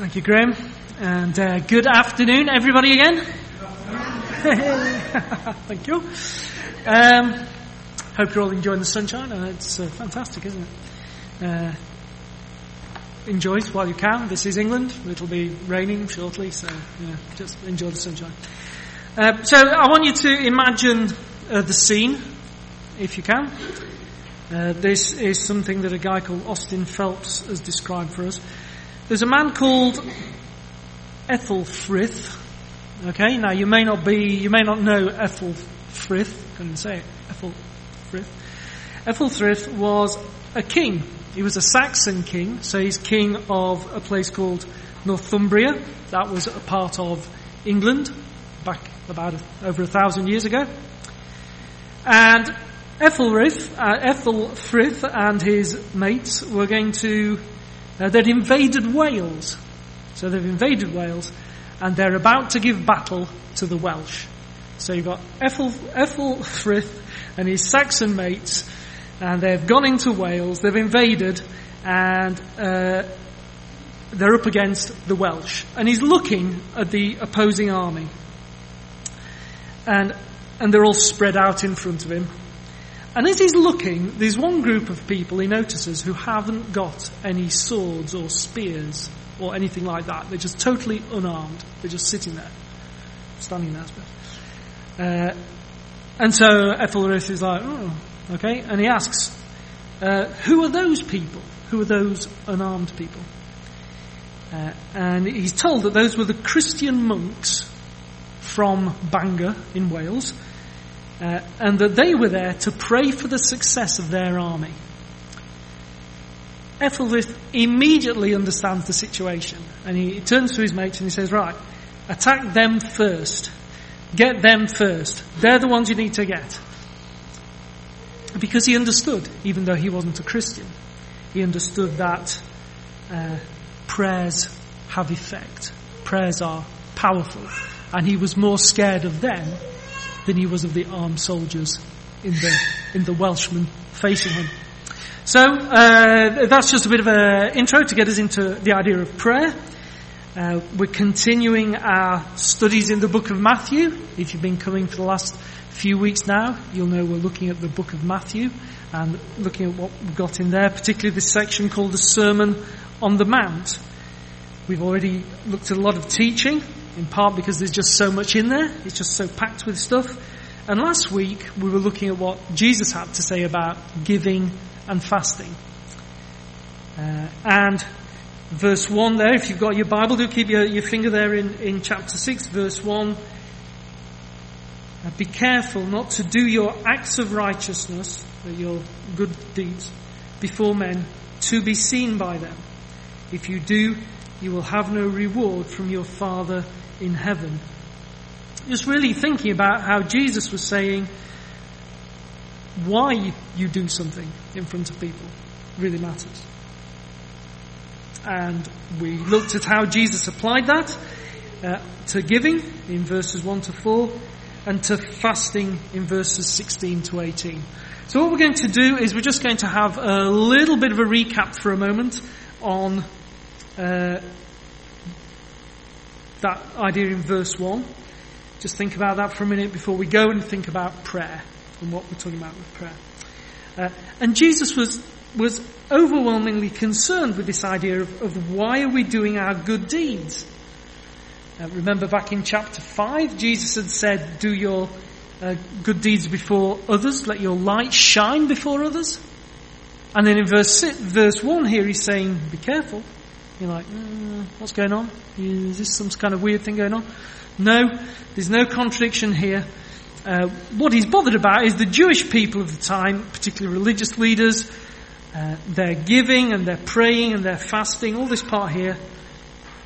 Thank you, Graham. And uh, good afternoon, everybody, again. Thank you. Um, hope you're all enjoying the sunshine. Uh, it's uh, fantastic, isn't it? Uh, enjoy it while you can. This is England. It'll be raining shortly, so yeah, just enjoy the sunshine. Uh, so I want you to imagine uh, the scene, if you can. Uh, this is something that a guy called Austin Phelps has described for us. There's a man called Ethelfrith. Okay, now you may not be, you may not know Ethelfrith. Couldn't say it. Ethelfrith. Ethelfrith was a king. He was a Saxon king, so he's king of a place called Northumbria. That was a part of England back about over a thousand years ago. And Ethelfrith, uh, Ethelfrith and his mates were going to now they'd invaded Wales. So they've invaded Wales and they're about to give battle to the Welsh. So you've got Ethel, Ethelfrith and his Saxon mates and they've gone into Wales, they've invaded and uh, they're up against the Welsh. And he's looking at the opposing army. And, and they're all spread out in front of him. And as he's looking, there's one group of people he notices who haven't got any swords or spears or anything like that. They're just totally unarmed. They're just sitting there, standing there. Uh, and so Ethelred is like, oh, okay. And he asks, uh, who are those people? Who are those unarmed people? Uh, and he's told that those were the Christian monks from Bangor in Wales uh, and that they were there to pray for the success of their army. Ethelred immediately understands the situation and he turns to his mates and he says, right, attack them first. Get them first. They're the ones you need to get. Because he understood, even though he wasn't a Christian, he understood that uh, prayers have effect. Prayers are powerful. And he was more scared of them than he was of the armed soldiers in the, in the Welshmen facing him. So, uh, that's just a bit of an intro to get us into the idea of prayer. Uh, we're continuing our studies in the book of Matthew. If you've been coming for the last few weeks now, you'll know we're looking at the book of Matthew and looking at what we've got in there, particularly this section called the Sermon on the Mount. We've already looked at a lot of teaching in part because there's just so much in there. It's just so packed with stuff. And last week we were looking at what Jesus had to say about giving and fasting. Uh, and verse 1 there, if you've got your Bible, do keep your, your finger there in, in chapter 6, verse 1. Uh, be careful not to do your acts of righteousness, your good deeds, before men to be seen by them. If you do, you will have no reward from your Father in heaven. Just really thinking about how Jesus was saying why you do something in front of people really matters. And we looked at how Jesus applied that uh, to giving in verses 1 to 4 and to fasting in verses 16 to 18. So what we're going to do is we're just going to have a little bit of a recap for a moment on uh, that idea in verse 1. Just think about that for a minute before we go and think about prayer and what we're talking about with prayer. Uh, and Jesus was, was overwhelmingly concerned with this idea of, of why are we doing our good deeds? Uh, remember back in chapter 5, Jesus had said, do your uh, good deeds before others, let your light shine before others. And then in verse, verse 1 here he's saying, be careful. You're like, mm, what's going on? Is this some kind of weird thing going on? No, there's no contradiction here. Uh, what he's bothered about is the Jewish people of the time, particularly religious leaders, uh, their giving and their praying and their fasting, all this part here,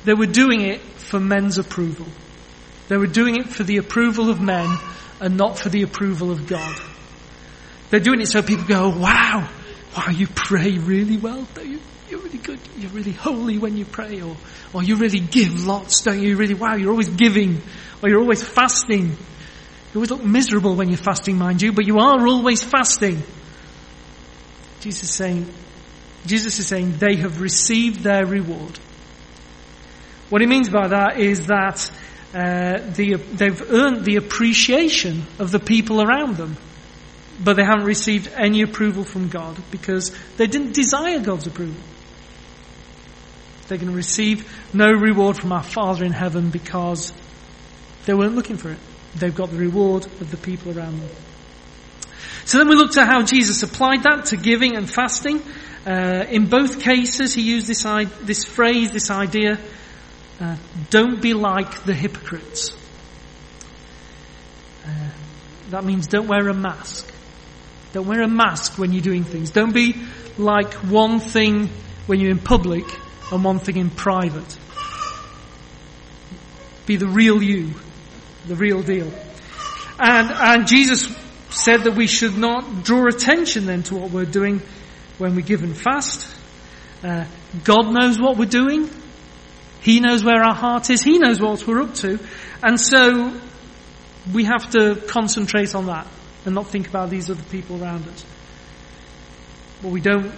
they were doing it for men's approval. They were doing it for the approval of men and not for the approval of God. They're doing it so people go, wow, wow, you pray really well, don't you? You're really good, you're really holy when you pray, or, or you really give lots, don't you? Really, wow, you're always giving, or you're always fasting. You always look miserable when you're fasting, mind you, but you are always fasting. Jesus is saying, Jesus is saying they have received their reward. What he means by that is that uh, the, they've earned the appreciation of the people around them, but they haven't received any approval from God because they didn't desire God's approval. They're going to receive no reward from our Father in heaven because they weren't looking for it. They've got the reward of the people around them. So then we looked at how Jesus applied that to giving and fasting. Uh, in both cases, he used this, this phrase, this idea, uh, don't be like the hypocrites. Uh, that means don't wear a mask. Don't wear a mask when you're doing things. Don't be like one thing when you're in public and one thing in private. Be the real you, the real deal. And, and Jesus said that we should not draw attention then to what we're doing when we give and fast. Uh, God knows what we're doing. He knows where our heart is. He knows what we're up to. And so we have to concentrate on that and not think about these other people around us. But we don't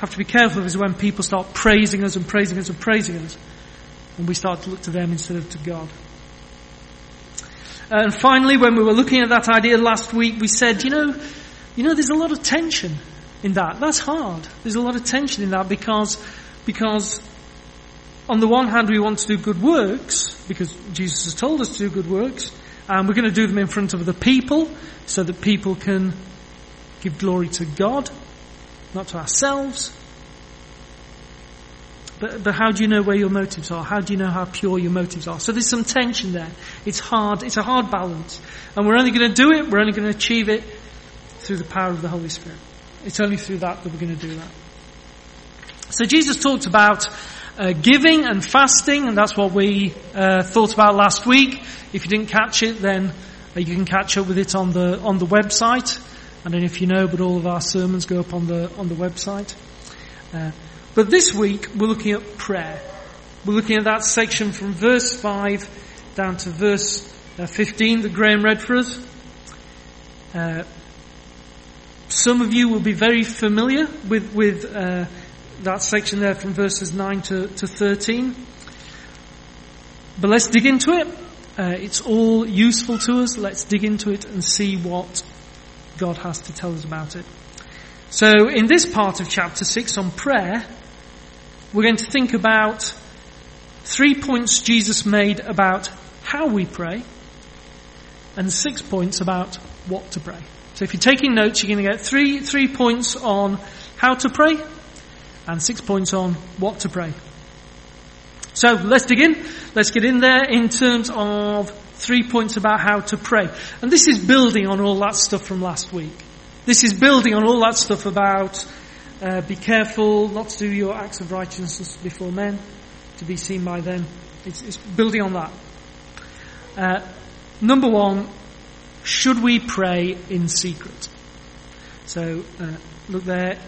have to be careful of is when people start praising us and praising us and praising us and we start to look to them instead of to God. Uh, and finally, when we were looking at that idea last week, we said, you know, you know, there's a lot of tension in that. That's hard. There's a lot of tension in that because, because on the one hand we want to do good works, because Jesus has told us to do good works, and we're going to do them in front of the people so that people can give glory to God, not to ourselves. But, but how do you know where your motives are? How do you know how pure your motives are? So there's some tension there. It's hard. It's a hard balance. And we're only going to do it, we're only going to achieve it through the power of the Holy Spirit. It's only through that that we're going to do that. So Jesus talked about uh, giving and fasting, and that's what we uh, thought about last week. If you didn't catch it, then uh, you can catch up with it on the on the website. I don't know if you know, but all of our sermons go up on the on the website. Uh, but this week, we're looking at prayer. We're looking at that section from verse 5 down to verse uh, 15 that Graham read for us. Uh, some of you will be very familiar with, with uh, that section there from verses 9 to, to 13. But let's dig into it. Uh, it's all useful to us. Let's dig into it and see what God has to tell us about it. So in this part of chapter 6 on prayer, we're going to think about three points Jesus made about how we pray and six points about what to pray. So if you're taking notes, you're going to get three, three points on how to pray and six points on what to pray. So let's dig in. Let's get in there in terms of three points about how to pray. And this is building on all that stuff from last week. This is building on all that stuff about uh, be careful not to do your acts of righteousness before men, to be seen by them. It's, it's building on that. Uh, number one, should we pray in secret? So uh, look there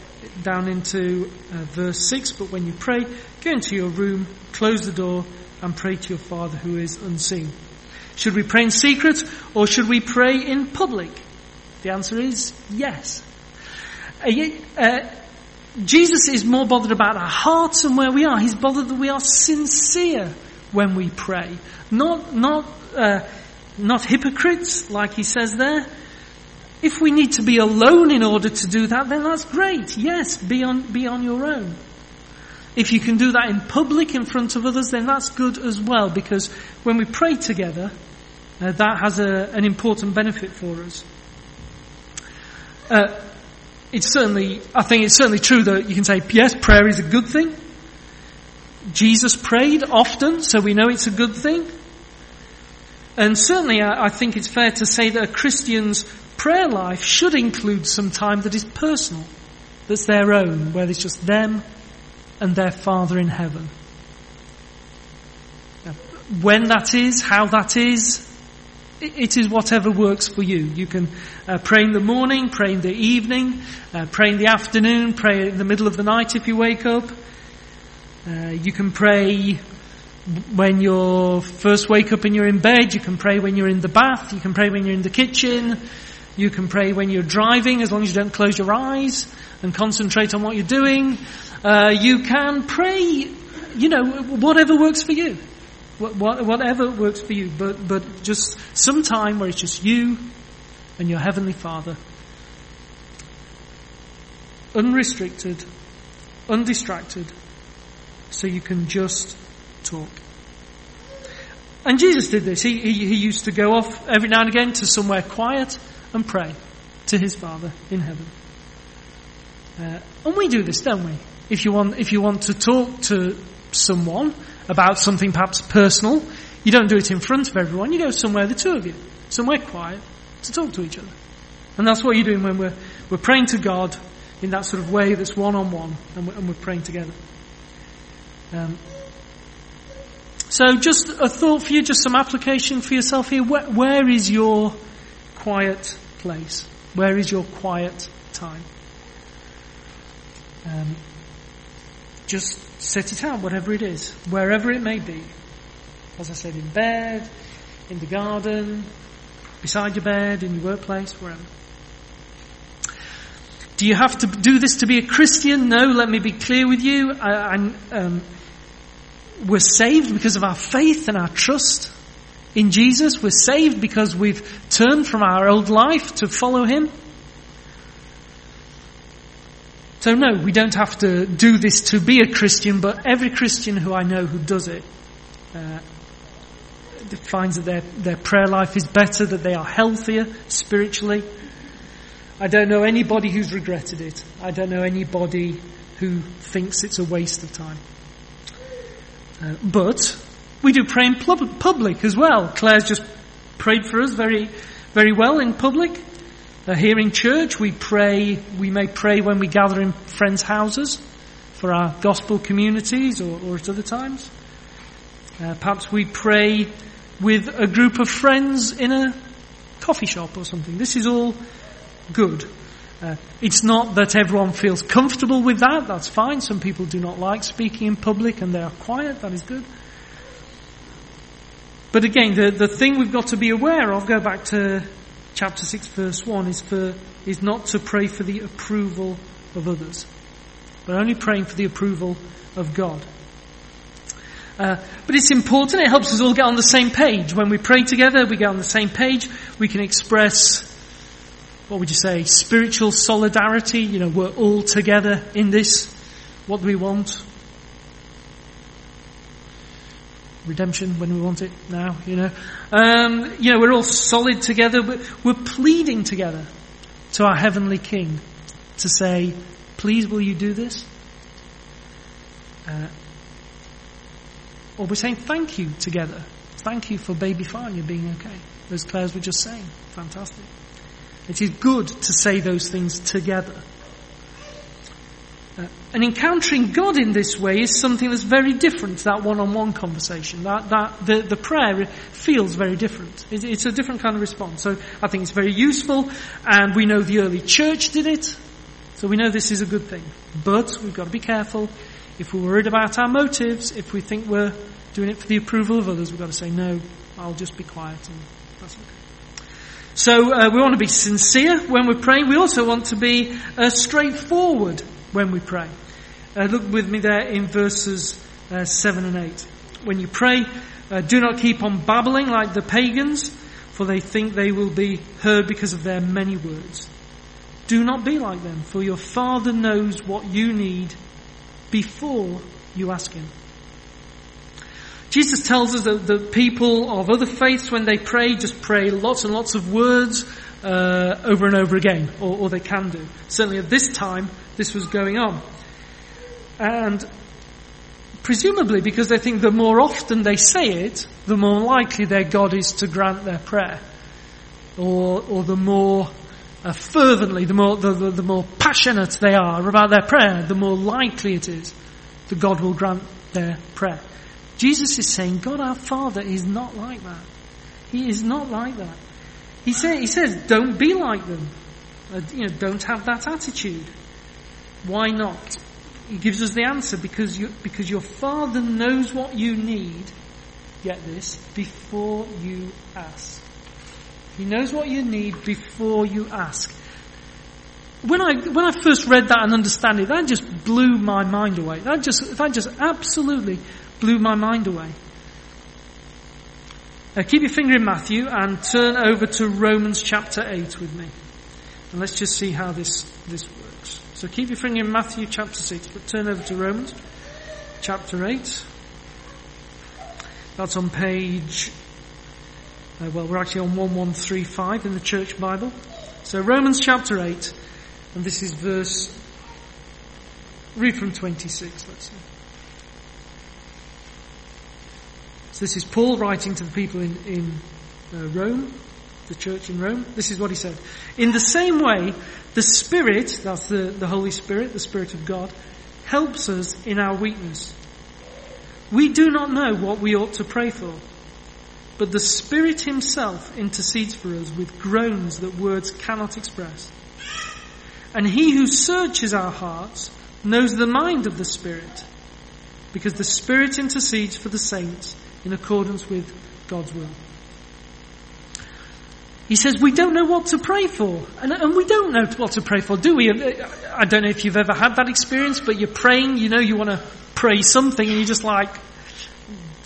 down into uh, verse 6. But when you pray, go into your room, close the door, and pray to your Father who is unseen. Should we pray in secret or should we pray in public? The answer is yes. Uh, uh Jesus is more bothered about our hearts and where we are. He's bothered that we are sincere when we pray. Not, not, uh, not hypocrites, like he says there. If we need to be alone in order to do that, then that's great. Yes, be on, be on your own. If you can do that in public in front of others, then that's good as well, because when we pray together, uh, that has a, an important benefit for us. Uh, it's certainly, I think it's certainly true that you can say, yes, prayer is a good thing. Jesus prayed often, so we know it's a good thing. And certainly I, I think it's fair to say that a Christian's prayer life should include some time that is personal, that's their own, where it's just them and their Father in heaven. Now, when that is, how that is, it is whatever works for you. You can uh, pray in the morning, pray in the evening, uh, pray in the afternoon, pray in the middle of the night if you wake up. Uh, you can pray when you first wake up and you're in bed. You can pray when you're in the bath. You can pray when you're in the kitchen. You can pray when you're driving as long as you don't close your eyes and concentrate on what you're doing. Uh, you can pray, you know, whatever works for you. whatever works for you, but, but just some time where it's just you and your Heavenly Father. Unrestricted, undistracted, so you can just talk. And Jesus did this. He, he, he used to go off every now and again to somewhere quiet and pray to his Father in heaven. Uh, and we do this, don't we? If you want, if you want to talk to someone about something perhaps personal, you don't do it in front of everyone. You go somewhere, the two of you, somewhere quiet, to talk to each other. And that's what you're doing when we're, we're praying to God in that sort of way that's one on one, and we're praying together. Um, so, just a thought for you, just some application for yourself here. where, where is your quiet place? Where is your quiet time? Um, just set it out, whatever it is, wherever it may be. As I said, in bed, in the garden, beside your bed, in your workplace, wherever. Do you have to do this to be a Christian? No, let me be clear with you. I, um, we're saved because of our faith and our trust in Jesus. We're saved because we've turned from our old life to follow Him. So no, we don't have to do this to be a Christian, but every Christian who I know who does it uh, finds that their, their prayer life is better, that they are healthier spiritually. I don't know anybody who's regretted it. I don't know anybody who thinks it's a waste of time. Uh, but we do pray in public as well. Claire's just prayed for us very, very well in public. Uh, here in church, we pray, we may pray when we gather in friends' houses for our gospel communities or, or at other times. Uh, perhaps we pray with a group of friends in a coffee shop or something. This is all good. Uh, it's not that everyone feels comfortable with that. That's fine. Some people do not like speaking in public and they are quiet. That is good. But again, the, the thing we've got to be aware of, go back to chapter 6 verse 1 is for, is not to pray for the approval of others, but only praying for the approval of God. Uh, but it's important, it helps us all get on the same page. When we pray together, we get on the same page, we can express, what would you say, spiritual solidarity, you know, we're all together in this. What do we want? Redemption when we want it now, you know. Um, you know, we're all solid together. We're, we're pleading together to our heavenly King to say, please will you do this? Uh, or we're saying thank you together. Thank you for baby you're being okay. Those Claire's were just saying. Fantastic. It is good to say those things together. Uh, and encountering God in this way is something that's very different to that one-on-one conversation. That, that, the, the prayer feels very different. It, it's a different kind of response. So I think it's very useful, and we know the early church did it, so we know this is a good thing. But we've got to be careful. If we're worried about our motives, if we think we're doing it for the approval of others, we've got to say, no, I'll just be quiet and that's okay. So uh, we want to be sincere when we're praying. We also want to be uh, straightforward when we pray. Uh, look with me there in verses uh, 7 and 8. When you pray, uh, do not keep on babbling like the pagans, for they think they will be heard because of their many words. Do not be like them, for your Father knows what you need before you ask Him. Jesus tells us that the people of other faiths, when they pray, just pray lots and lots of words uh, over and over again, or, or they can do. Certainly at this time, this was going on. And presumably because they think the more often they say it, the more likely their God is to grant their prayer. Or, or the more uh, fervently, the more, the, the, the more passionate they are about their prayer, the more likely it is that God will grant their prayer. Jesus is saying God our Father is not like that. He is not like that. He, say, he says, don't be like them. Uh, you know, don't have that attitude. Why not? He gives us the answer because you, because your Father knows what you need. Get this before you ask. He knows what you need before you ask. When I when I first read that and understand it, that just blew my mind away. That just that just absolutely blew my mind away. Uh, keep your finger in Matthew and turn over to Romans chapter 8 with me. And let's just see how this, this. So keep your finger in Matthew chapter 6, but turn over to Romans chapter 8. That's on page, uh, well, we're actually on 1135 in the Church Bible. So Romans chapter 8, and this is verse, read from 26, let's see. So this is Paul writing to the people in, in uh, Rome, the church in Rome. This is what he said. In the same way, the Spirit, that's the, the Holy Spirit, the Spirit of God, helps us in our weakness. We do not know what we ought to pray for, but the Spirit Himself intercedes for us with groans that words cannot express. And He who searches our hearts knows the mind of the Spirit, because the Spirit intercedes for the saints in accordance with God's will. He says we don't know what to pray for. And, and, we don't know what to pray for, do we? I don't know if you've ever had that experience, but you're praying, you know you want to pray something and you're just like,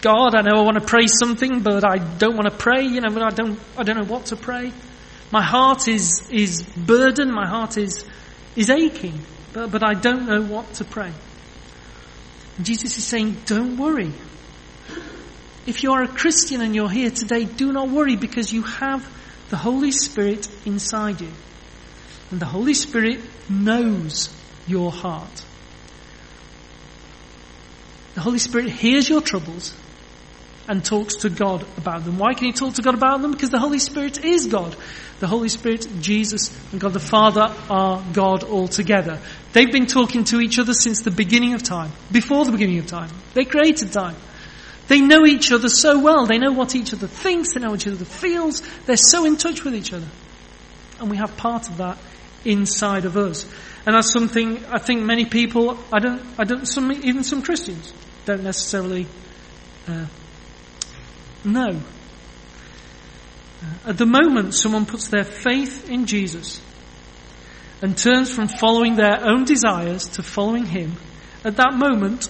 God, I know I want to pray something, but I don't want to pray, you know, I don't, I don't know what to pray. My heart is, is burdened, my heart is, is aching, but, but I don't know what to pray. And Jesus is saying, don't worry. If you are a Christian and you're here today, do not worry because you have the Holy Spirit inside you. And the Holy Spirit knows your heart. The Holy Spirit hears your troubles and talks to God about them. Why can he talk to God about them? Because the Holy Spirit is God. The Holy Spirit, Jesus, and God the Father are God altogether. They've been talking to each other since the beginning of time, before the beginning of time. They created time. They know each other so well. They know what each other thinks. They know what each other feels. They're so in touch with each other. And we have part of that inside of us. And that's something I think many people, I don't, I don't, some, even some Christians don't necessarily uh, know. Uh, at the moment someone puts their faith in Jesus and turns from following their own desires to following Him, at that moment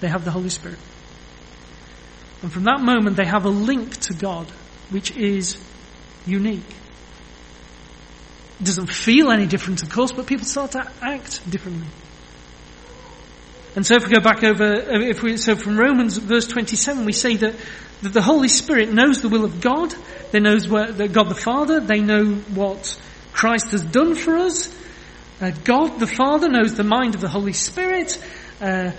they have the Holy Spirit. And from that moment, they have a link to God, which is unique. It doesn't feel any different, of course, but people start to act differently. And so if we go back over, if we, so from Romans verse 27, we say that, that the Holy Spirit knows the will of God, they knows God the Father, they know what Christ has done for us, uh, God the Father knows the mind of the Holy Spirit, uh,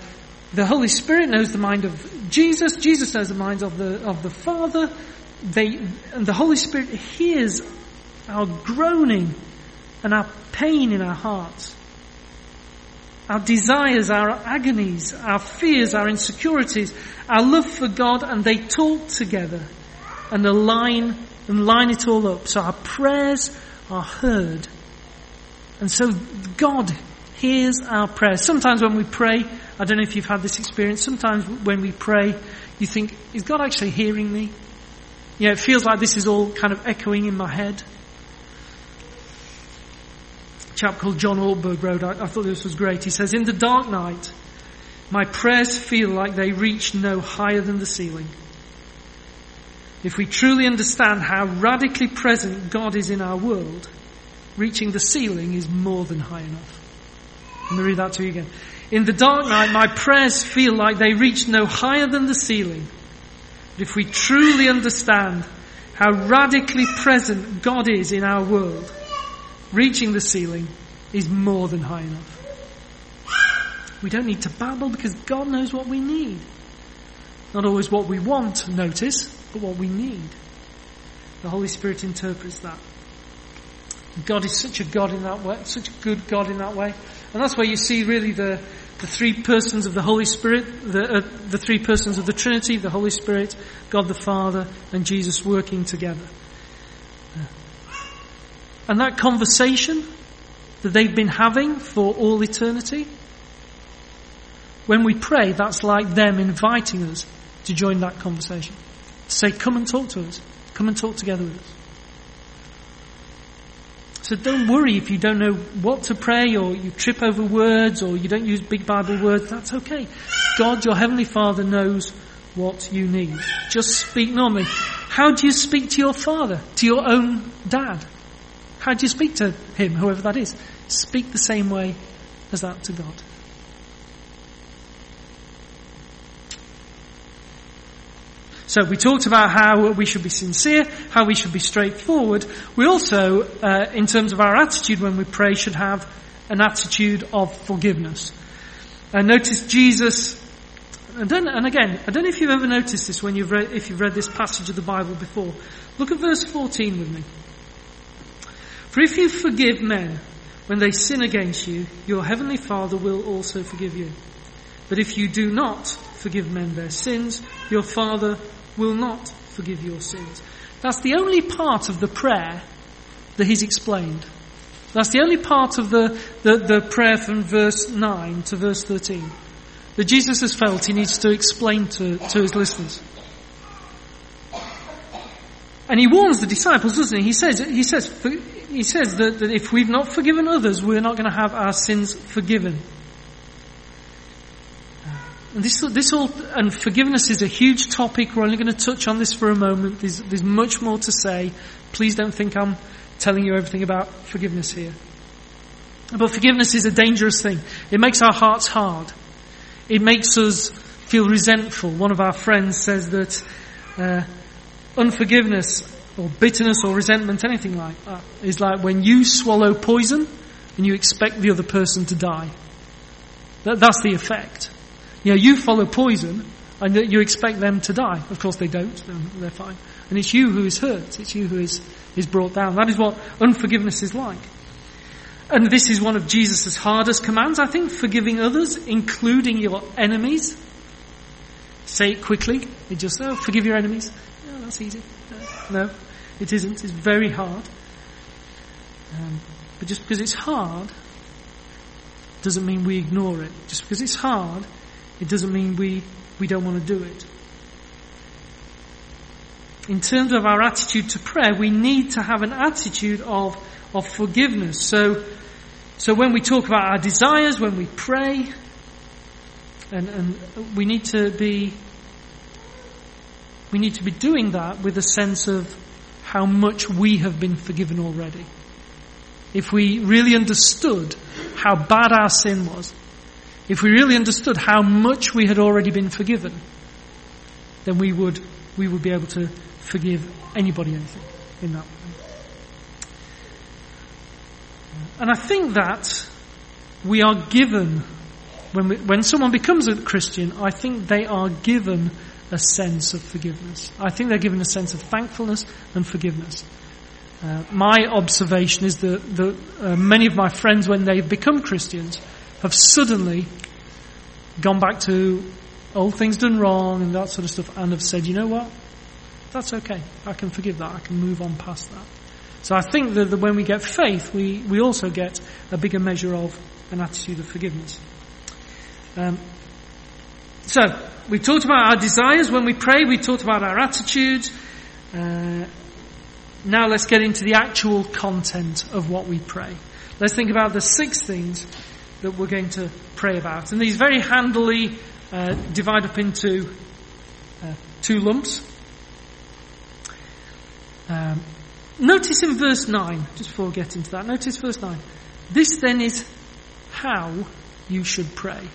the Holy Spirit knows the mind of Jesus. Jesus knows the minds of the, of the Father. They, and the Holy Spirit hears our groaning and our pain in our hearts. Our desires, our agonies, our fears, our insecurities, our love for God, and they talk together and align and line it all up. So our prayers are heard. And so God hears our prayers. Sometimes when we pray, I don't know if you've had this experience. Sometimes when we pray, you think, is God actually hearing me? Yeah, it feels like this is all kind of echoing in my head. A chap called John Ortberg wrote, I, I thought this was great. He says, in the dark night, my prayers feel like they reach no higher than the ceiling. If we truly understand how radically present God is in our world, reaching the ceiling is more than high enough. Let me read that to you again. In the dark night, my prayers feel like they reach no higher than the ceiling. But if we truly understand how radically present God is in our world, reaching the ceiling is more than high enough. We don't need to babble because God knows what we need. Not always what we want, notice, but what we need. The Holy Spirit interprets that. God is such a God in that way, such a good God in that way. And that's where you see really the, the three persons of the Holy Spirit, the, uh, the three persons of the Trinity, the Holy Spirit, God the Father, and Jesus working together. And that conversation that they've been having for all eternity, when we pray, that's like them inviting us to join that conversation. To say, come and talk to us. Come and talk together with us. So don't worry if you don't know what to pray or you trip over words or you don't use big Bible words. That's okay. God, your Heavenly Father, knows what you need. Just speak normally. How do you speak to your father, to your own dad? How do you speak to him, whoever that is? Speak the same way as that to God. So we talked about how we should be sincere, how we should be straightforward. We also, uh, in terms of our attitude when we pray, should have an attitude of forgiveness. And notice Jesus, and, and again, I don't know if you've ever noticed this when you've read, if you've read this passage of the Bible before. Look at verse 14 with me. For if you forgive men when they sin against you, your heavenly Father will also forgive you. But if you do not forgive men their sins, your Father will not forgive your sins. That's the only part of the prayer that he's explained. That's the only part of the, the, the, prayer from verse 9 to verse 13 that Jesus has felt he needs to explain to, to his listeners. And he warns the disciples, doesn't he? He says, he says, he says that, that if we've not forgiven others, we're not going to have our sins forgiven. This, this all, and forgiveness is a huge topic. We're only going to touch on this for a moment. There's, there's much more to say. Please don't think I'm telling you everything about forgiveness here. But forgiveness is a dangerous thing. It makes our hearts hard. It makes us feel resentful. One of our friends says that uh, unforgiveness or bitterness or resentment, anything like that, is like when you swallow poison and you expect the other person to die. That, that's the effect. You know, you follow poison and you expect them to die. Of course they don't, they're fine. And it's you who is hurt, it's you who is, is brought down. That is what unforgiveness is like. And this is one of Jesus' hardest commands, I think, forgiving others, including your enemies. Say it quickly. It just, oh, forgive your enemies. No, that's easy. No, no it isn't. It's very hard. Um, but just because it's hard doesn't mean we ignore it. Just because it's hard it doesn't mean we, we don't want to do it. In terms of our attitude to prayer, we need to have an attitude of, of forgiveness. So, so when we talk about our desires, when we pray, and, and we need to be, we need to be doing that with a sense of how much we have been forgiven already. If we really understood how bad our sin was, if we really understood how much we had already been forgiven, then we would, we would be able to forgive anybody anything in that way. And I think that we are given, when, we, when someone becomes a Christian, I think they are given a sense of forgiveness. I think they're given a sense of thankfulness and forgiveness. Uh, my observation is that, that uh, many of my friends, when they've become Christians, have suddenly gone back to old things done wrong and that sort of stuff and have said, you know what? That's okay. I can forgive that. I can move on past that. So I think that, that when we get faith, we, we also get a bigger measure of an attitude of forgiveness. Um, so, we talked about our desires when we pray, we talked about our attitudes. Uh, now let's get into the actual content of what we pray. Let's think about the six things that we're going to pray about. And these very handily uh, divide up into uh, two lumps. Um, notice in verse 9, just before we get into that, notice verse 9. This then is how you should pray.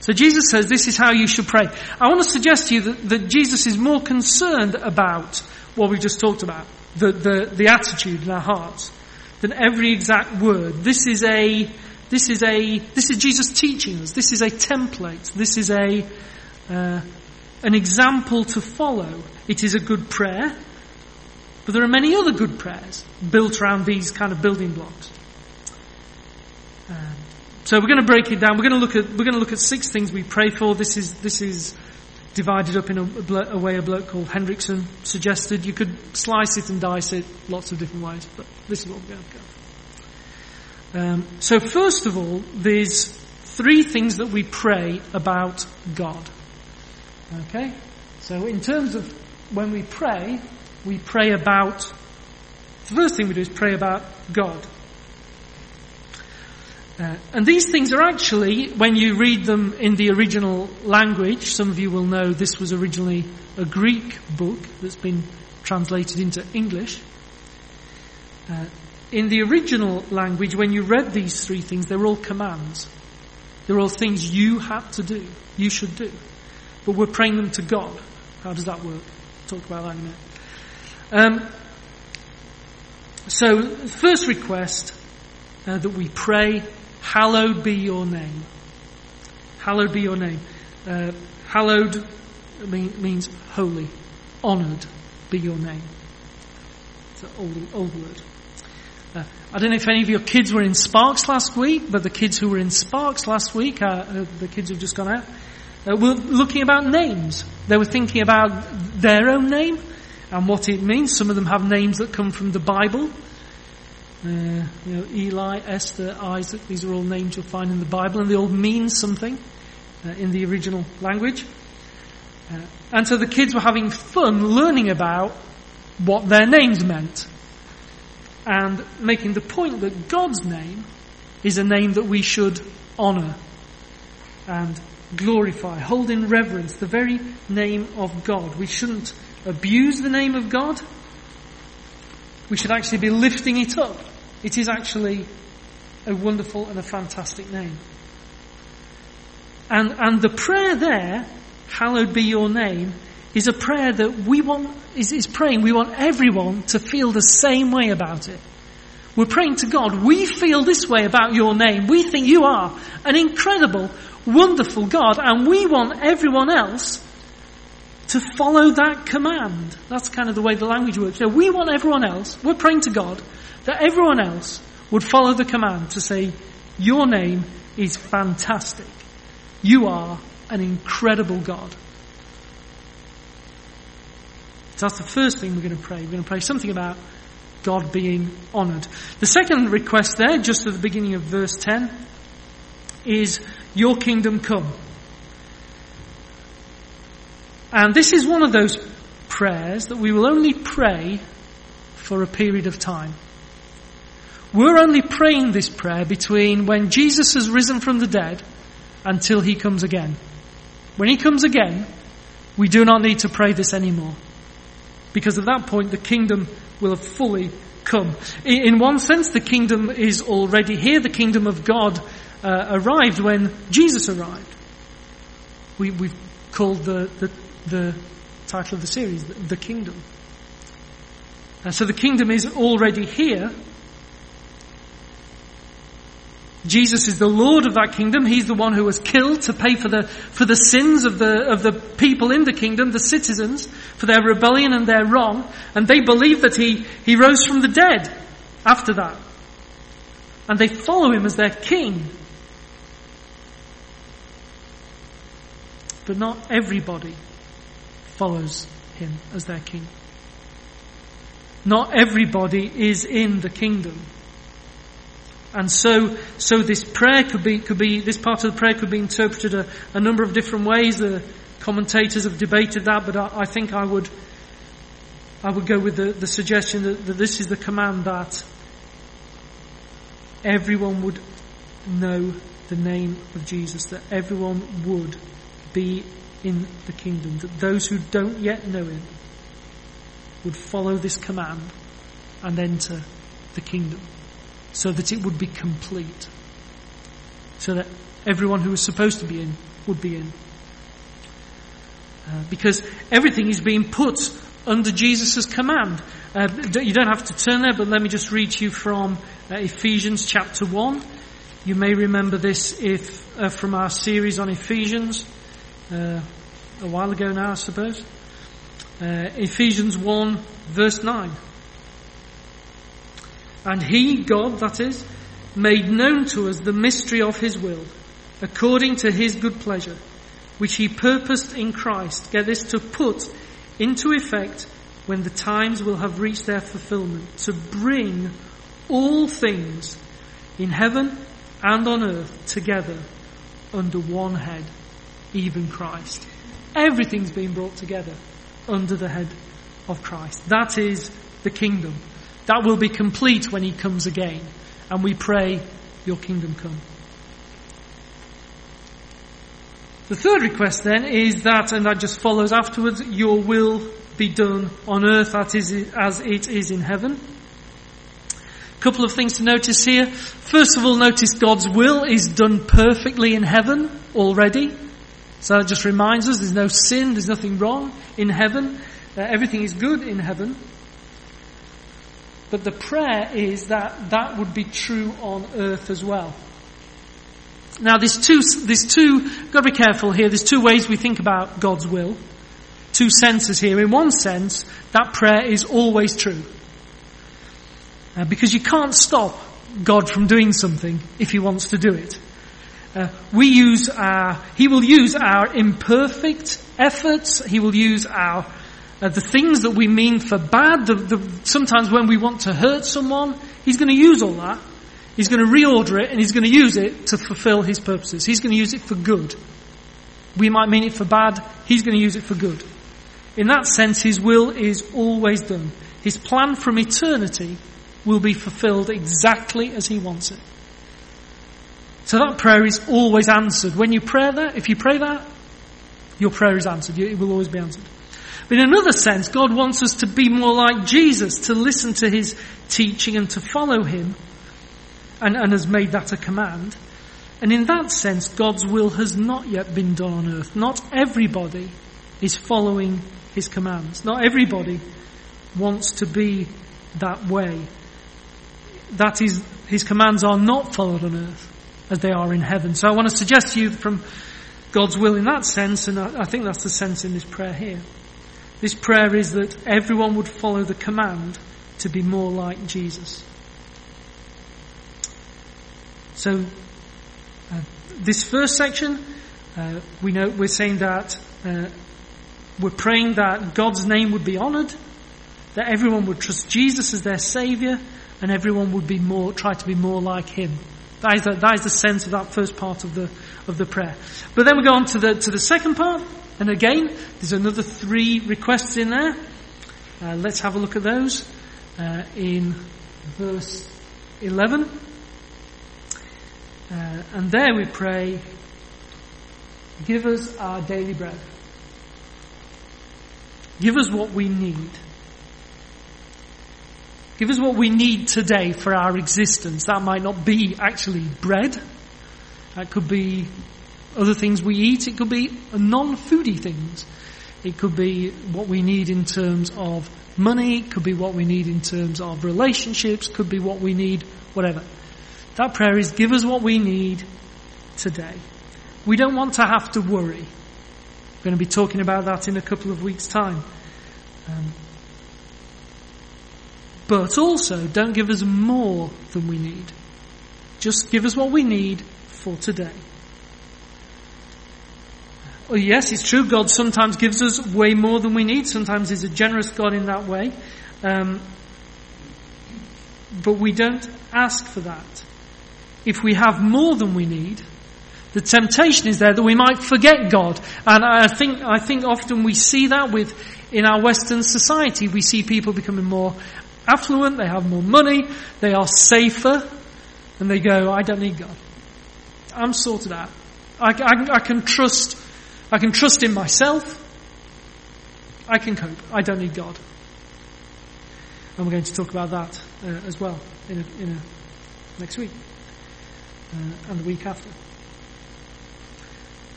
So Jesus says this is how you should pray. I want to suggest to you that, that Jesus is more concerned about what we just talked about, the, the, the attitude in our hearts, than every exact word. This is a this is a, this is Jesus teaching us. This is a template. This is a, uh, an example to follow. It is a good prayer, but there are many other good prayers built around these kind of building blocks. Um, so we're going to break it down. We're going to look at we're going to look at six things we pray for. This is this is divided up in a, a way a bloke called Hendriksen suggested. You could slice it and dice it lots of different ways, but this is what we're going to go. Um, so first of all, there's three things that we pray about God. Okay? So in terms of when we pray, we pray about, the first thing we do is pray about God. Uh, and these things are actually, when you read them in the original language, some of you will know this was originally a Greek book that's been translated into English. Uh, in the original language, when you read these three things, they're all commands. They're all things you have to do, you should do. But we're praying them to God. How does that work? We'll talk about that in a minute. Um, so, first request uh, that we pray Hallowed be your name. Hallowed be your name. Uh, hallowed mean, means holy. Honoured be your name. It's an old, old word. Uh, I don't know if any of your kids were in Sparks last week, but the kids who were in Sparks last week, uh, uh the kids who've just gone out, uh, were looking about names. They were thinking about their own name and what it means. Some of them have names that come from the Bible. Uh, you know, Eli, Esther, Isaac, these are all names you'll find in the Bible and they all mean something uh, in the original language. And so the kids were having fun learning about what their names meant and making the point that God's name is a name that we should honour and glorify, hold in reverence the very name of God. We shouldn't abuse the name of God. We should actually be lifting it up it is actually a wonderful and a fantastic name. And, and the prayer there, hallowed be your name, is a prayer that we want, is, is praying, we want everyone to feel the same way about it. We're praying to God, we feel this way about your name. We think you are an incredible, wonderful God, and we want everyone else to follow that command. That's kind of the way the language works. So we want everyone else, we're praying to God, that everyone else would follow the command to say, Your name is fantastic. You are an incredible God. So that's the first thing we're going to pray. We're going to pray something about God being honoured. The second request there, just at the beginning of verse 10, is Your kingdom come. And this is one of those prayers that we will only pray for a period of time. We're only praying this prayer between when Jesus has risen from the dead until he comes again. When he comes again, we do not need to pray this anymore. Because at that point, the kingdom will have fully come. In one sense, the kingdom is already here. The kingdom of God uh, arrived when Jesus arrived. We, have called the, the, the, title of the series, The, Kingdom. Uh, so the kingdom is already here, Jesus is the Lord of that kingdom. He's the one who was killed to pay for the, for the sins of the, of the people in the kingdom, the citizens, for their rebellion and their wrong. And they believe that he, he rose from the dead after that. And they follow him as their king. But not everybody follows him as their king. Not everybody is in the kingdom. And so, so this prayer could be, could be, this part of the prayer could be interpreted a, a number of different ways. The commentators have debated that, but I, I think I would, I would go with the, the suggestion that, that this is the command that everyone would know the name of Jesus, that everyone would be in the kingdom, that those who don't yet know him would follow this command and enter the kingdom so that it would be complete. So that everyone who was supposed to be in would be in. Uh, because everything is being put under Jesus' command. Uh, you don't have to turn there, but let me just read to you from uh, Ephesians chapter 1. You may remember this if uh, from our series on Ephesians uh, a while ago now, I suppose. Uh, Ephesians 1 verse 9. And he, God that is, made known to us the mystery of his will, according to his good pleasure, which he purposed in Christ, get this, to put into effect when the times will have reached their fulfillment, to bring all things in heaven and on earth together under one head, even Christ. Everything's been brought together under the head of Christ. That is the kingdom. That will be complete when he comes again. And we pray your kingdom come. The third request then is that, and that just follows afterwards, your will be done on earth as it is in heaven. A couple of things to notice here. First of all, notice God's will is done perfectly in heaven already. So that just reminds us there's no sin, there's nothing wrong in heaven. Uh, everything is good in heaven. But the prayer is that that would be true on earth as well. Now there's two, there's two, got to be careful here, there's two ways we think about God's will. Two senses here. In one sense, that prayer is always true. Uh, because you can't stop God from doing something if He wants to do it. Uh, we use our, He will use our imperfect efforts, He will use our, uh, the things that we mean for bad, the, the, sometimes when we want to hurt someone, He's going to use all that He's going to reorder it and he's going to use it to fulfill his purposes. He's going to use it for good. We might mean it for bad. He's going to use it for good. In that sense, his will is always done. His plan from eternity will be fulfilled exactly as he wants it. So that prayer is always answered. When you pray that, if you pray that, your prayer is answered. It will always be answered. But in another sense, God wants us to be more like Jesus, to listen to his teaching and to follow him and, and has made that a command. And in that sense, God's will has not yet been done on earth. Not everybody is following his commands. Not everybody wants to be that way. That is, his commands are not followed on earth as they are in heaven. So I want to suggest to you from God's will in that sense, and I, I think that's the sense in this prayer here. This prayer is that everyone would follow the command to be more like Jesus. So, uh, this first section, uh, we know we're saying that uh, we're praying that God's name would be honoured, that everyone would trust Jesus as their saviour, and everyone would be more try to be more like Him. That is, the, that is the sense of that first part of the of the prayer. But then we go on to the to the second part, and again, there's another three requests in there. Uh, let's have a look at those uh, in verse eleven. Uh, and there we pray, give us our daily bread. Give us what we need. Give us what we need today for our existence. That might not be actually bread. That could be other things we eat. It could be non-foodie things. It could be what we need in terms of money. It could be what we need in terms of relationships. Could be what we need, whatever. That prayer is give us what we need today. We don't want to have to worry. We're going to be talking about that in a couple of weeks' time. Um, but also, don't give us more than we need. Just give us what we need for today. Well, yes, it's true. God sometimes gives us way more than we need. Sometimes He's a generous God in that way. Um, but we don't ask for that if we have more than we need, the temptation is there that we might forget God. And I think, I think often we see that with, in our Western society, we see people becoming more affluent, they have more money, they are safer, and they go, I don't need God. I'm sorted out. I, I, I can trust, I can trust in myself. I can cope. I don't need God. And we're going to talk about that uh, as well in a, in a, next week uh, and the week after.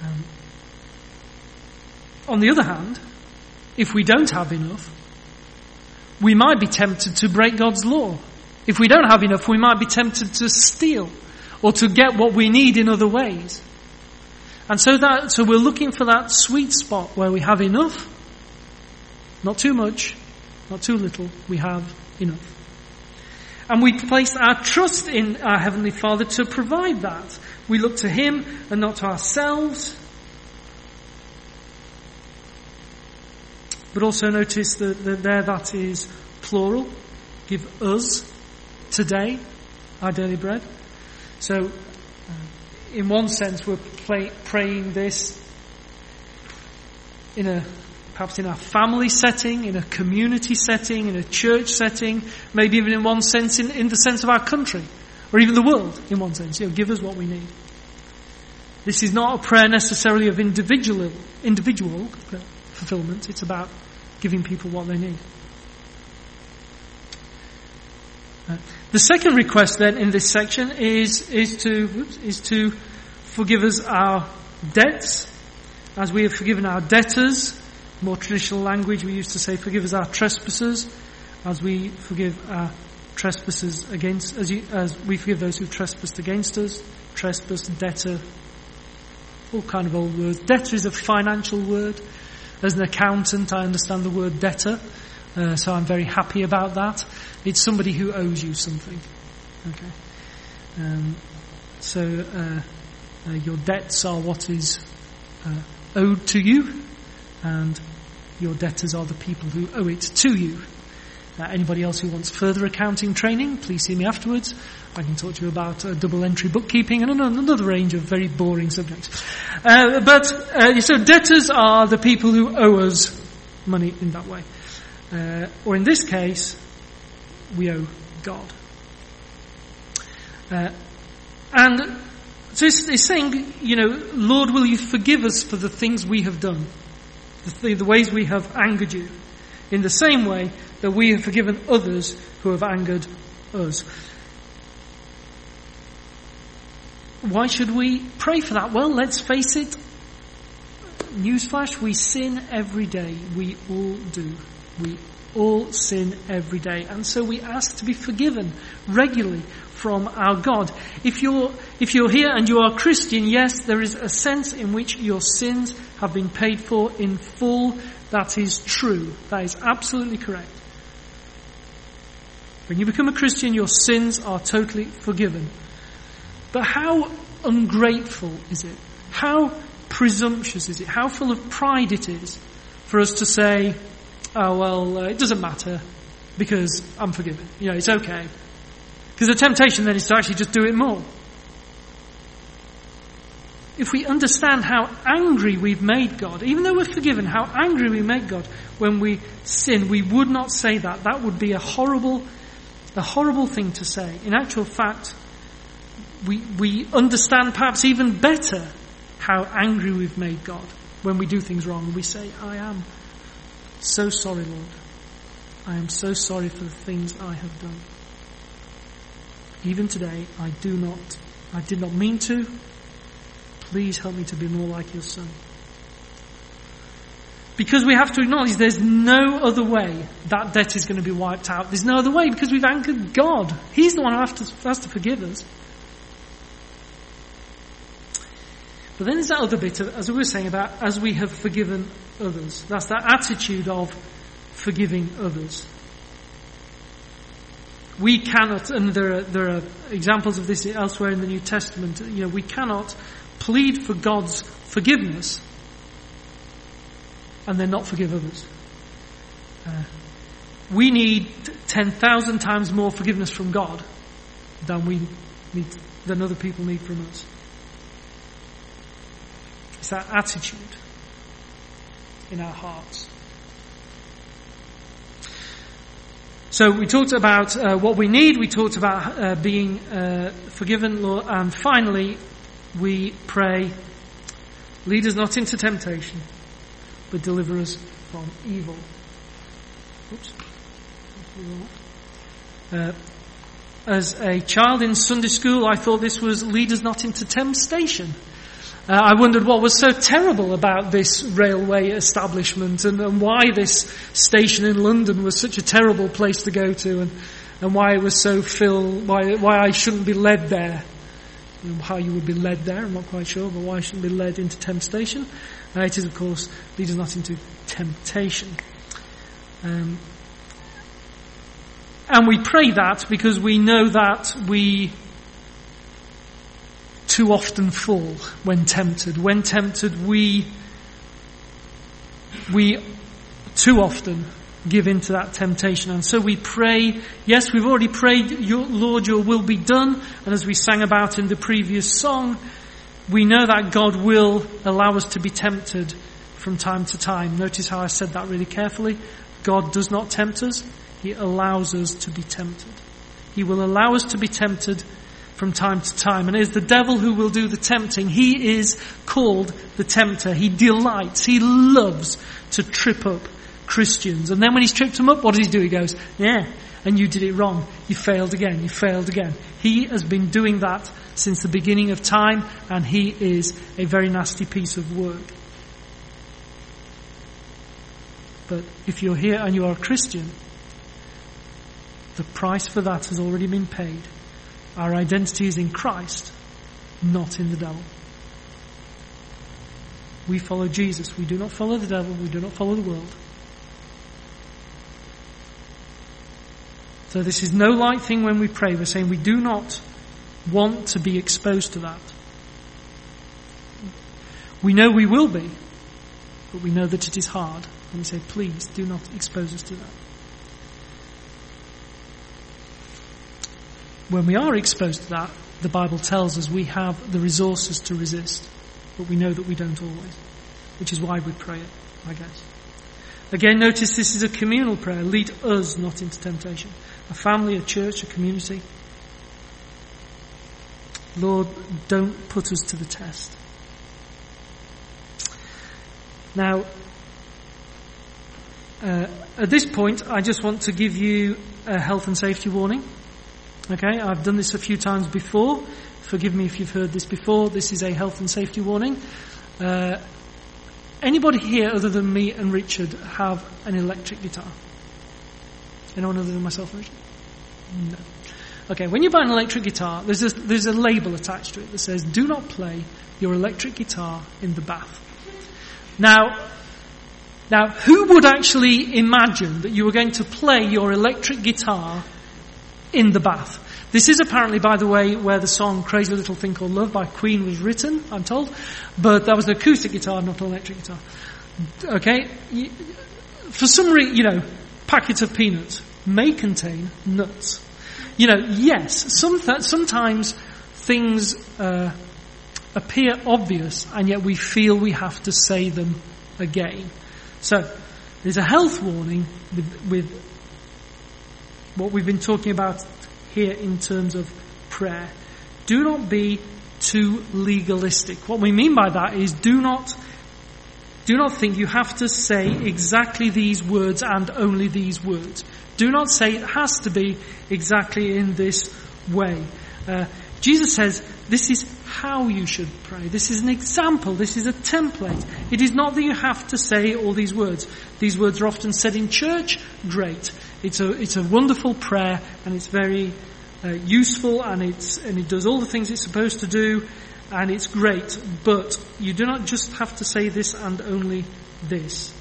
Um, on the other hand, if we don't have enough, we might be tempted to break God's law. If we don't have enough, we might be tempted to steal or to get what we need in other ways. And so that, so we're looking for that sweet spot where we have enough, not too much, not too little, we have enough. And we place our trust in our Heavenly Father to provide that. We look to Him and not to ourselves. But also notice that, that there that is plural. Give us today our daily bread. So, in one sense, we're play, praying this in a perhaps in a family setting, in a community setting, in a church setting, maybe even in one sense in, in the sense of our country. or even the world in one sense. You know, give us what we need. This is not a prayer necessarily of individual, individual fulfillment. It's about giving people what they need. Uh, the second request then in this section is, is to, oops, is to forgive us our debts as we have forgiven our debtors. More traditional language, we used to say forgive us our trespasses as we forgive our trespasses against, as, you, as we forgive those who trespassed against us. Trespass, debtor, all kind of old words. Debtor is a financial word. As an accountant, I understand the word debtor, uh, so I'm very happy about that. It's somebody who owes you something. Okay. Um, so uh, uh, your debts are what is uh, owed to you, and your debtors are the people who owe it to you. Uh, anybody else who wants further accounting training, please see me afterwards. I can talk to you about uh, double entry bookkeeping and another range of very boring subjects. But so debtors are the people who owe us money in that way, uh, or in this case, we owe God. Uh, and so it's, it's, saying, you know, Lord, will you forgive us for the things we have done, the, the ways we have angered you, in the same way that we have forgiven others who have angered us. Why should we pray for that? Well, let's face it. Newsflash, we sin every day. We all do. We all sin every day. And so we ask to be forgiven regularly from our God. If you're, if you're here and you are Christian, yes, there is a sense in which your sins have been paid for in full. That is true. That is absolutely correct. When you become a Christian, your sins are totally forgiven. But how ungrateful is it? How presumptuous is it? How full of pride it is for us to say, oh well, uh, it doesn't matter because I'm forgiven. You know, it's okay. Because the temptation then is to actually just do it more. If we understand how angry we've made God, even though we're forgiven, how angry we make God when we sin, we would not say that. That would be a horrible a horrible thing to say. In actual fact, we, we understand perhaps even better how angry we've made God when we do things wrong. We say, I am so sorry, Lord. I am so sorry for the things I have done. Even today, I do not, I did not mean to. Please help me to be more like your son. Because we have to acknowledge there's no other way that debt is going to be wiped out. There's no other way because we've anchored God. He's the one who has to, has to forgive us. But then there's that other bit, of, as we were saying about as we have forgiven others. That's that attitude of forgiving others. We cannot, and there are, there are examples of this elsewhere in the New Testament, you know, we cannot plead for God's forgiveness and then not forgive others. Uh, we need 10,000 times more forgiveness from God than we need, than other people need from us. It's that attitude in our hearts. So we talked about uh, what we need, we talked about uh, being uh, forgiven, Lord, and finally we pray, lead us not into temptation, but deliver us from evil. Oops. Uh, as a child in Sunday school, I thought this was lead us not into temptation. Uh, I wondered what was so terrible about this railway establishment and, and, why this station in London was such a terrible place to go to and, and why it was so filled, why, why I shouldn't be led there. How you would be led there, I'm not quite sure, but why I shouldn't be led into temptation. Uh, it is, of course, leads us not into temptation. Um, and we pray that because we know that we too often fall when tempted. When tempted, we, we too often give in to that temptation. And so we pray, yes, we've already prayed, your, Lord, your will be done. And as we sang about in the previous song, we know that God will allow us to be tempted from time to time. Notice how I said that really carefully. God does not tempt us. He allows us to be tempted. He will allow us to be tempted from time to time. And it is the devil who will do the tempting. He is called the tempter. He delights, he loves to trip up Christians. And then when he's tripped them up, what does he do? He goes, yeah, and you did it wrong. You failed again. You failed again. He has been doing that since the beginning of time, and he is a very nasty piece of work. But if you're here and you are a Christian, the price for that has already been paid. Our identity is in Christ, not in the devil. We follow Jesus. We do not follow the devil. We do not follow the world. So this is no light thing when we pray. We're saying we do not want to be exposed to that. We know we will be, but we know that it is hard. And we say, please do not expose us to that. When we are exposed to that, the Bible tells us we have the resources to resist, but we know that we don't always, which is why we pray it, I guess. Again, notice this is a communal prayer. Lead us not into temptation. A family, a church, a community. Lord, don't put us to the test. Now, uh, at this point, I just want to give you a health and safety warning. Okay, I've done this a few times before. Forgive me if you've heard this before. This is a health and safety warning. Uh, anybody here other than me and Richard have an electric guitar? Anyone other than myself and Richard? No. Okay, when you buy an electric guitar, there's a, there's a label attached to it that says, do not play your electric guitar in the bath. Now, now, who would actually imagine that you were going to play your electric guitar in the bath? This is apparently, by the way, where the song Crazy Little Thing Called Love by Queen was written, I'm told. But that was an acoustic guitar, not an electric guitar. Okay? For some reason, you know, packets of peanuts may contain nuts. You know, yes, some th- sometimes things uh, appear obvious and yet we feel we have to say them again. So, there's a health warning with, with what we've been talking about here in terms of prayer. Do not be too legalistic. What we mean by that is do not do not think you have to say exactly these words and only these words. Do not say it has to be exactly in this way. Uh, Jesus says this is how you should pray. This is an example. This is a template. It is not that you have to say all these words. These words are often said in church. Great. It's a, it's a wonderful prayer and it's very uh, useful and it's, and it does all the things it's supposed to do and it's great. But you do not just have to say this and only this.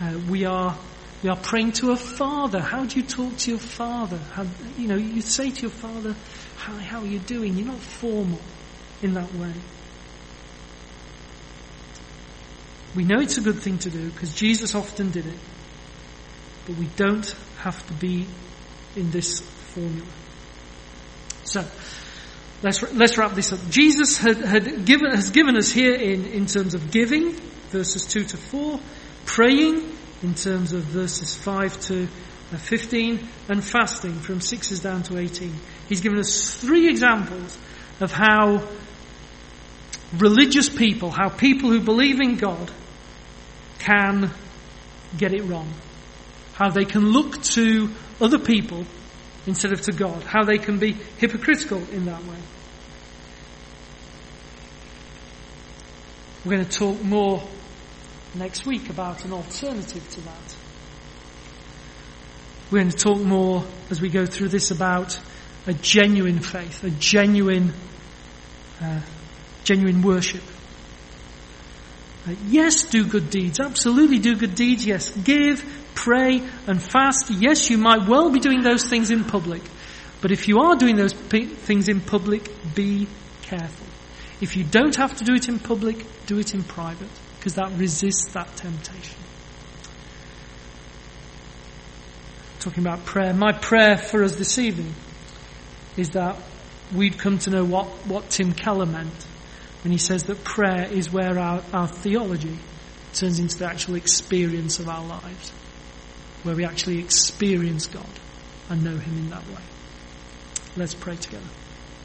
Uh, we are we are praying to a father. How do you talk to your father? How, you know, you say to your father, "Hi, how are you doing?" You're not formal in that way. We know it's a good thing to do because Jesus often did it, but we don't have to be in this formula. So, let's, let's wrap this up. Jesus had, had given, has given us here in, in terms of giving, verses 2 to 4, praying, in terms of verses 5 to uh, 15, and fasting from 6s down to 18. He's given us three examples of how religious people, how people who believe in God can get it wrong. How they can look to other people instead of to God. How they can be hypocritical in that way. We're going to talk more next week about an alternative to that. We're going to talk more as we go through this about a genuine faith, a genuine, uh, genuine worship. Uh, yes, do good deeds. Absolutely do good deeds. Yes, give, pray, and fast. Yes, you might well be doing those things in public. But if you are doing those p- things in public, be careful. If you don't have to do it in public, do it in private because that resists that temptation. Talking about prayer, my prayer for us this evening is that we'd come to know what, what Tim Keller meant when he says that prayer is where our, our theology turns into the actual experience of our lives, where we actually experience God and know Him in that way. Let's pray together.